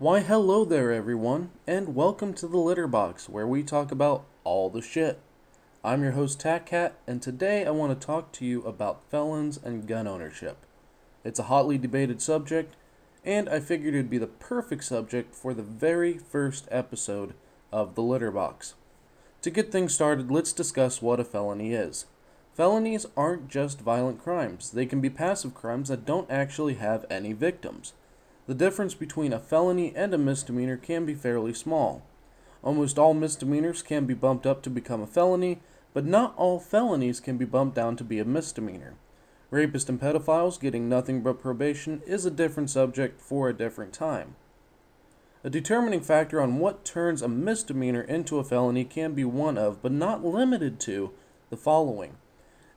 Why, hello there, everyone, and welcome to the Litter Box, where we talk about all the shit. I'm your host, TatCat, and today I want to talk to you about felons and gun ownership. It's a hotly debated subject, and I figured it'd be the perfect subject for the very first episode of the Litter Box. To get things started, let's discuss what a felony is. Felonies aren't just violent crimes, they can be passive crimes that don't actually have any victims. The difference between a felony and a misdemeanor can be fairly small. Almost all misdemeanors can be bumped up to become a felony, but not all felonies can be bumped down to be a misdemeanor. Rapists and pedophiles getting nothing but probation is a different subject for a different time. A determining factor on what turns a misdemeanor into a felony can be one of, but not limited to, the following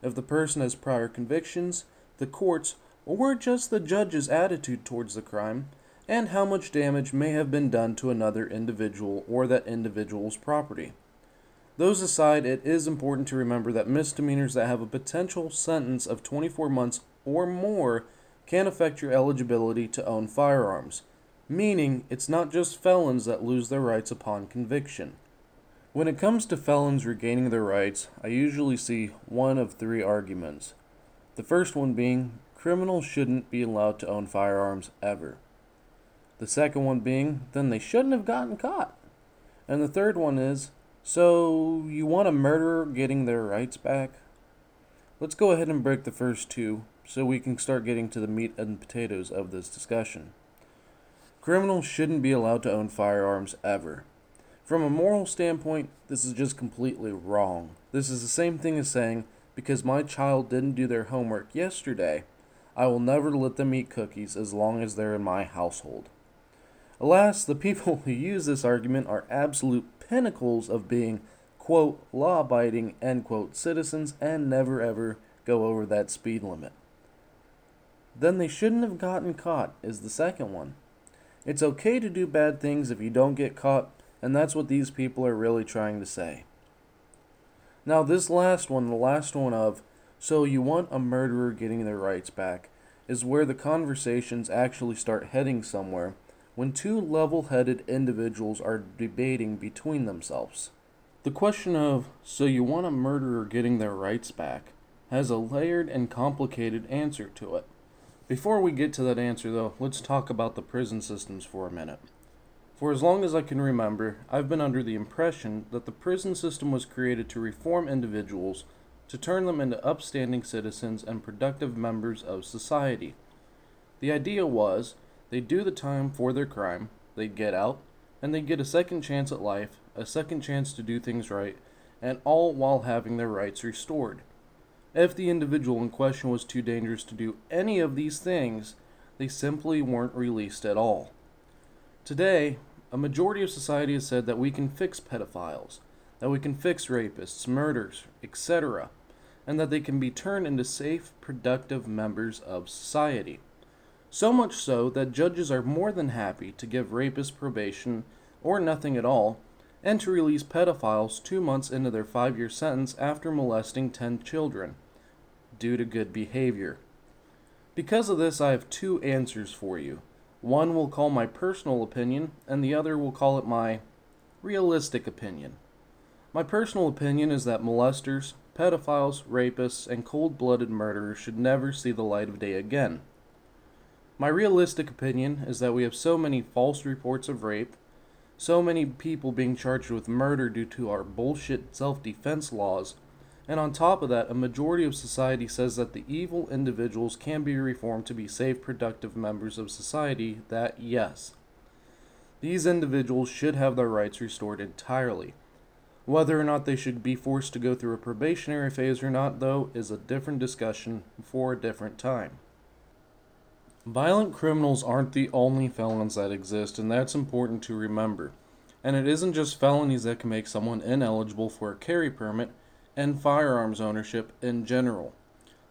if the person has prior convictions, the court's, or just the judge's attitude towards the crime, and how much damage may have been done to another individual or that individual's property. Those aside, it is important to remember that misdemeanors that have a potential sentence of 24 months or more can affect your eligibility to own firearms, meaning it's not just felons that lose their rights upon conviction. When it comes to felons regaining their rights, I usually see one of three arguments. The first one being criminals shouldn't be allowed to own firearms ever. The second one being then they shouldn't have gotten caught. And the third one is so you want a murderer getting their rights back? Let's go ahead and break the first two so we can start getting to the meat and potatoes of this discussion. Criminals shouldn't be allowed to own firearms ever. From a moral standpoint, this is just completely wrong. This is the same thing as saying, because my child didn't do their homework yesterday, I will never let them eat cookies as long as they're in my household. Alas, the people who use this argument are absolute pinnacles of being, quote, law abiding, end quote, citizens and never ever go over that speed limit. Then they shouldn't have gotten caught, is the second one. It's okay to do bad things if you don't get caught and that's what these people are really trying to say. Now, this last one, the last one of, so you want a murderer getting their rights back, is where the conversations actually start heading somewhere when two level headed individuals are debating between themselves. The question of, so you want a murderer getting their rights back, has a layered and complicated answer to it. Before we get to that answer, though, let's talk about the prison systems for a minute. For as long as I can remember, I've been under the impression that the prison system was created to reform individuals, to turn them into upstanding citizens and productive members of society. The idea was they'd do the time for their crime, they'd get out, and they'd get a second chance at life, a second chance to do things right, and all while having their rights restored. If the individual in question was too dangerous to do any of these things, they simply weren't released at all. Today, a majority of society has said that we can fix pedophiles, that we can fix rapists, murders, etc., and that they can be turned into safe, productive members of society. So much so that judges are more than happy to give rapists probation or nothing at all, and to release pedophiles two months into their five year sentence after molesting 10 children, due to good behavior. Because of this, I have two answers for you. One will call my personal opinion, and the other will call it my realistic opinion. My personal opinion is that molesters, pedophiles, rapists, and cold blooded murderers should never see the light of day again. My realistic opinion is that we have so many false reports of rape, so many people being charged with murder due to our bullshit self defense laws, and on top of that, a majority of society says that the evil individuals can be reformed to be safe, productive members of society, that yes, these individuals should have their rights restored entirely. Whether or not they should be forced to go through a probationary phase or not, though, is a different discussion for a different time. Violent criminals aren't the only felons that exist, and that's important to remember. And it isn't just felonies that can make someone ineligible for a carry permit and firearms ownership in general.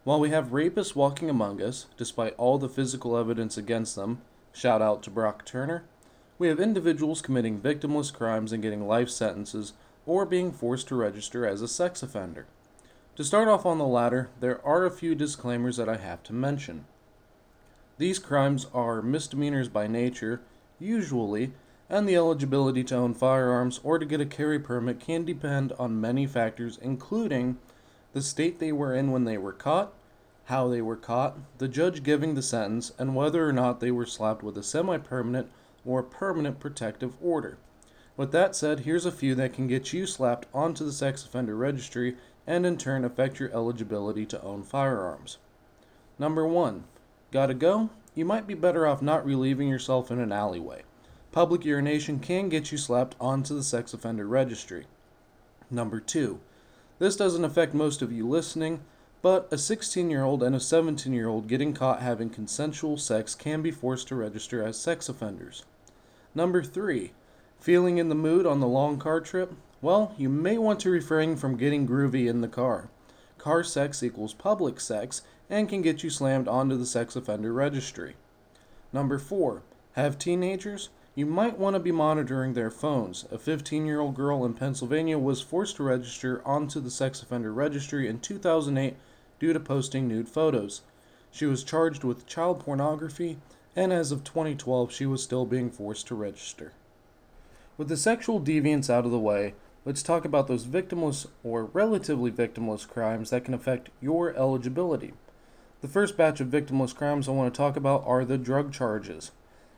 While we have rapists walking among us, despite all the physical evidence against them, shout out to Brock Turner, we have individuals committing victimless crimes and getting life sentences or being forced to register as a sex offender. To start off on the latter, there are a few disclaimers that I have to mention. These crimes are misdemeanors by nature usually, and the eligibility to own firearms or to get a carry permit can depend on many factors, including the state they were in when they were caught, how they were caught, the judge giving the sentence, and whether or not they were slapped with a semi permanent or permanent protective order. With that said, here's a few that can get you slapped onto the sex offender registry and in turn affect your eligibility to own firearms. Number one, gotta go? You might be better off not relieving yourself in an alleyway. Public urination can get you slapped onto the sex offender registry. Number two, this doesn't affect most of you listening, but a 16 year old and a 17 year old getting caught having consensual sex can be forced to register as sex offenders. Number three, feeling in the mood on the long car trip? Well, you may want to refrain from getting groovy in the car. Car sex equals public sex and can get you slammed onto the sex offender registry. Number four, have teenagers? you might want to be monitoring their phones. A 15 year old girl in Pennsylvania was forced to register onto the sex offender registry in 2008 due to posting nude photos. She was charged with child pornography, and as of 2012, she was still being forced to register. With the sexual deviance out of the way, let's talk about those victimless or relatively victimless crimes that can affect your eligibility. The first batch of victimless crimes I want to talk about are the drug charges.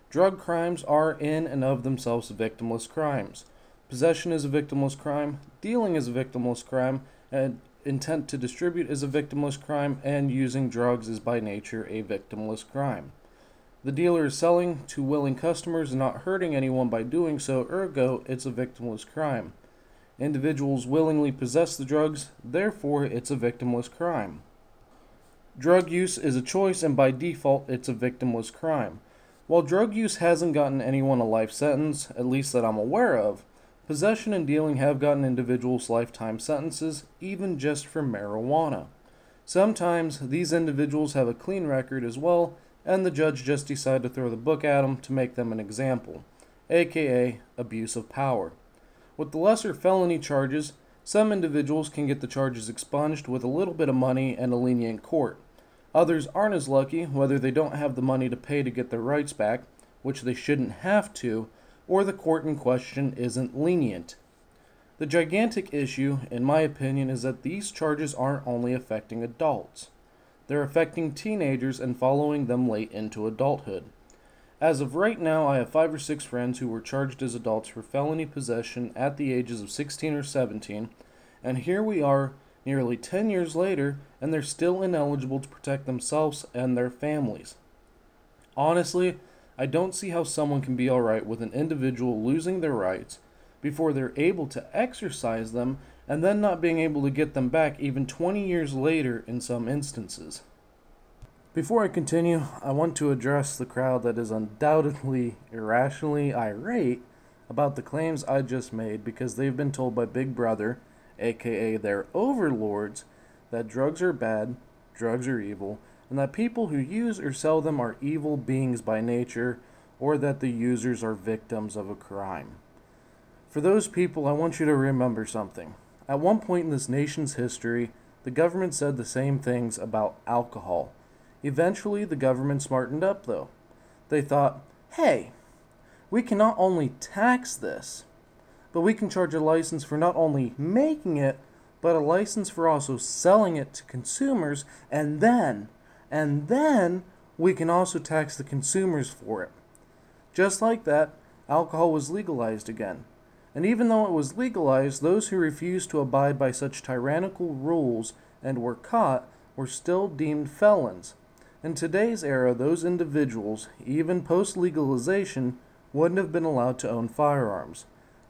Drug crimes are in and of themselves victimless crimes. Possession is a victimless crime, dealing is a victimless crime, and intent to distribute is a victimless crime, and using drugs is by nature a victimless crime. The dealer is selling to willing customers and not hurting anyone by doing so, ergo, it's a victimless crime. Individuals willingly possess the drugs, therefore, it's a victimless crime. Drug use is a choice, and by default, it's a victimless crime. While drug use hasn't gotten anyone a life sentence, at least that I'm aware of, possession and dealing have gotten individuals lifetime sentences, even just for marijuana. Sometimes these individuals have a clean record as well, and the judge just decided to throw the book at them to make them an example, aka abuse of power. With the lesser felony charges, some individuals can get the charges expunged with a little bit of money and a lenient court. Others aren't as lucky, whether they don't have the money to pay to get their rights back, which they shouldn't have to, or the court in question isn't lenient. The gigantic issue, in my opinion, is that these charges aren't only affecting adults, they're affecting teenagers and following them late into adulthood. As of right now, I have five or six friends who were charged as adults for felony possession at the ages of 16 or 17, and here we are nearly 10 years later, and they're still ineligible to protect themselves and their families. Honestly, I don't see how someone can be alright with an individual losing their rights before they're able to exercise them and then not being able to get them back even 20 years later in some instances. Before I continue, I want to address the crowd that is undoubtedly irrationally irate about the claims I just made because they've been told by Big Brother aka their overlords, that drugs are bad, drugs are evil, and that people who use or sell them are evil beings by nature, or that the users are victims of a crime. For those people, I want you to remember something. At one point in this nation's history, the government said the same things about alcohol. Eventually, the government smartened up, though. They thought, hey, we can not only tax this, but we can charge a license for not only making it, but a license for also selling it to consumers, and then, and then we can also tax the consumers for it. Just like that, alcohol was legalized again. And even though it was legalized, those who refused to abide by such tyrannical rules and were caught were still deemed felons. In today's era, those individuals, even post legalization, wouldn't have been allowed to own firearms.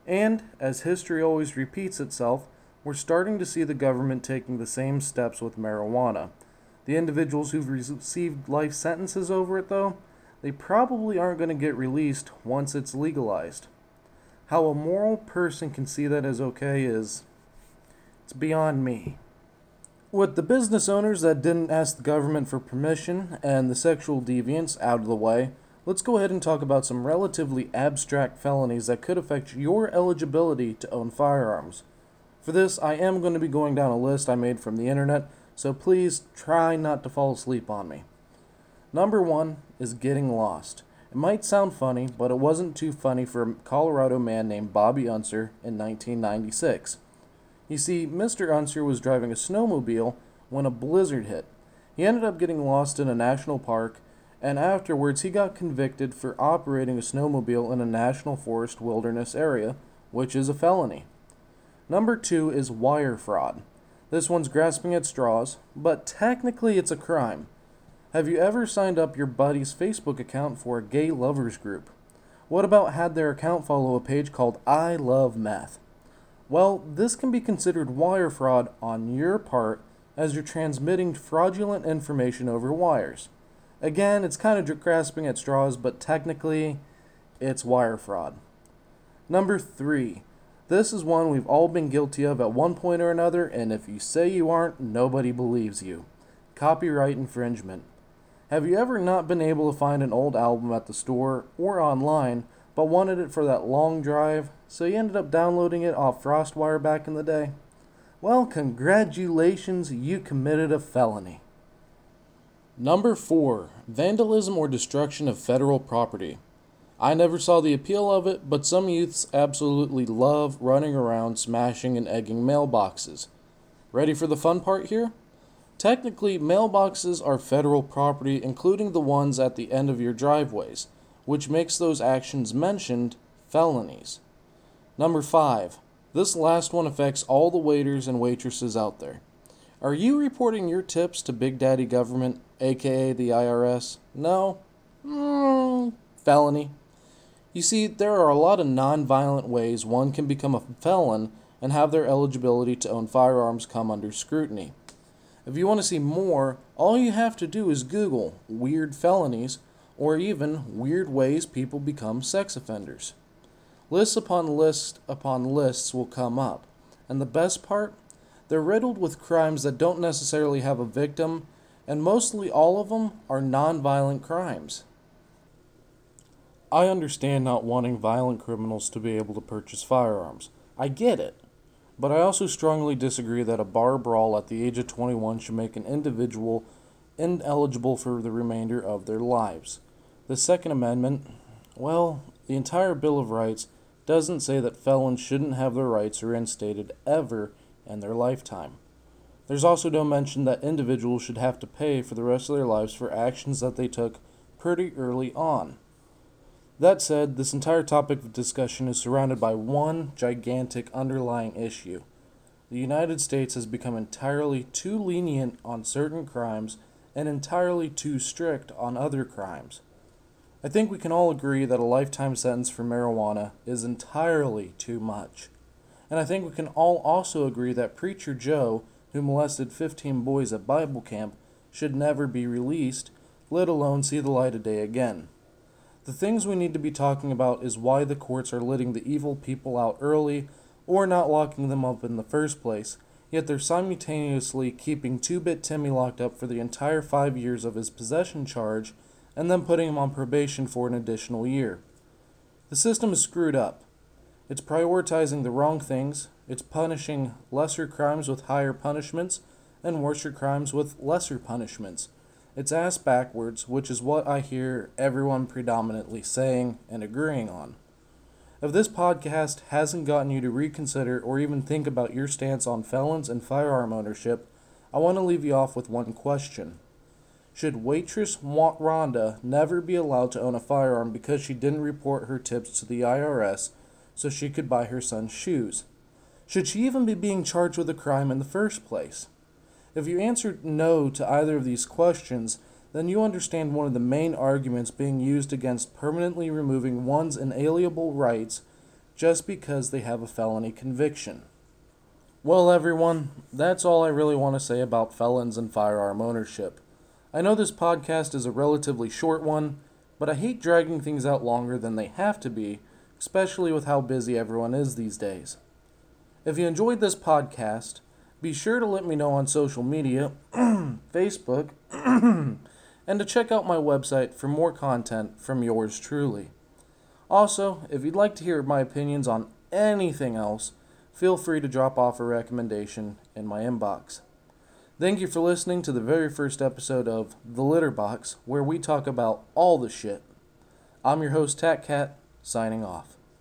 And, as history always repeats itself, we're starting to see the government taking the same steps with marijuana. The individuals who've received life sentences over it, though, they probably aren't going to get released once it's legalized. How a moral person can see that as okay is. it's beyond me. With the business owners that didn't ask the government for permission and the sexual deviants out of the way, let's go ahead and talk about some relatively abstract felonies that could affect your eligibility to own firearms. For this, I am going to be going down a list I made from the internet, so please try not to fall asleep on me. Number one is getting lost. It might sound funny, but it wasn't too funny for a Colorado man named Bobby Unser in 1996. You see, Mr. Unser was driving a snowmobile when a blizzard hit. He ended up getting lost in a national park, and afterwards he got convicted for operating a snowmobile in a national forest wilderness area, which is a felony. Number two is wire fraud. This one's grasping at straws, but technically it's a crime. Have you ever signed up your buddy's Facebook account for a gay lovers group? What about had their account follow a page called I Love Meth? Well, this can be considered wire fraud on your part as you're transmitting fraudulent information over wires. Again, it's kind of grasping at straws, but technically, it's wire fraud. Number three. This is one we've all been guilty of at one point or another, and if you say you aren't, nobody believes you. Copyright infringement. Have you ever not been able to find an old album at the store or online, but wanted it for that long drive, so you ended up downloading it off FrostWire back in the day? Well, congratulations, you committed a felony. Number 4 Vandalism or destruction of federal property. I never saw the appeal of it, but some youths absolutely love running around smashing and egging mailboxes. Ready for the fun part here? Technically, mailboxes are federal property, including the ones at the end of your driveways, which makes those actions mentioned felonies. Number 5. This last one affects all the waiters and waitresses out there. Are you reporting your tips to Big Daddy Government, aka the IRS? No? Mm, felony. You see, there are a lot of non-violent ways one can become a felon and have their eligibility to own firearms come under scrutiny. If you want to see more, all you have to do is Google weird felonies or even weird ways people become sex offenders. Lists upon lists upon lists will come up. And the best part? They're riddled with crimes that don't necessarily have a victim, and mostly all of them are non-violent crimes. I understand not wanting violent criminals to be able to purchase firearms. I get it. But I also strongly disagree that a bar brawl at the age of 21 should make an individual ineligible for the remainder of their lives. The Second Amendment, well, the entire Bill of Rights doesn't say that felons shouldn't have their rights reinstated ever in their lifetime. There's also no mention that individuals should have to pay for the rest of their lives for actions that they took pretty early on. That said, this entire topic of discussion is surrounded by one gigantic underlying issue. The United States has become entirely too lenient on certain crimes and entirely too strict on other crimes. I think we can all agree that a lifetime sentence for marijuana is entirely too much. And I think we can all also agree that Preacher Joe, who molested 15 boys at Bible camp, should never be released, let alone see the light of day again. The things we need to be talking about is why the courts are letting the evil people out early or not locking them up in the first place, yet they're simultaneously keeping 2 Bit Timmy locked up for the entire five years of his possession charge and then putting him on probation for an additional year. The system is screwed up. It's prioritizing the wrong things, it's punishing lesser crimes with higher punishments, and worser crimes with lesser punishments. It's ass backwards, which is what I hear everyone predominantly saying and agreeing on. If this podcast hasn't gotten you to reconsider or even think about your stance on felons and firearm ownership, I want to leave you off with one question. Should waitress Rhonda never be allowed to own a firearm because she didn't report her tips to the IRS so she could buy her son shoes? Should she even be being charged with a crime in the first place? If you answered no to either of these questions, then you understand one of the main arguments being used against permanently removing one's inalienable rights just because they have a felony conviction. Well, everyone, that's all I really want to say about felons and firearm ownership. I know this podcast is a relatively short one, but I hate dragging things out longer than they have to be, especially with how busy everyone is these days. If you enjoyed this podcast, be sure to let me know on social media, Facebook, and to check out my website for more content from yours truly. Also, if you'd like to hear my opinions on anything else, feel free to drop off a recommendation in my inbox. Thank you for listening to the very first episode of The Litter Box, where we talk about all the shit. I'm your host, Tat Cat, signing off.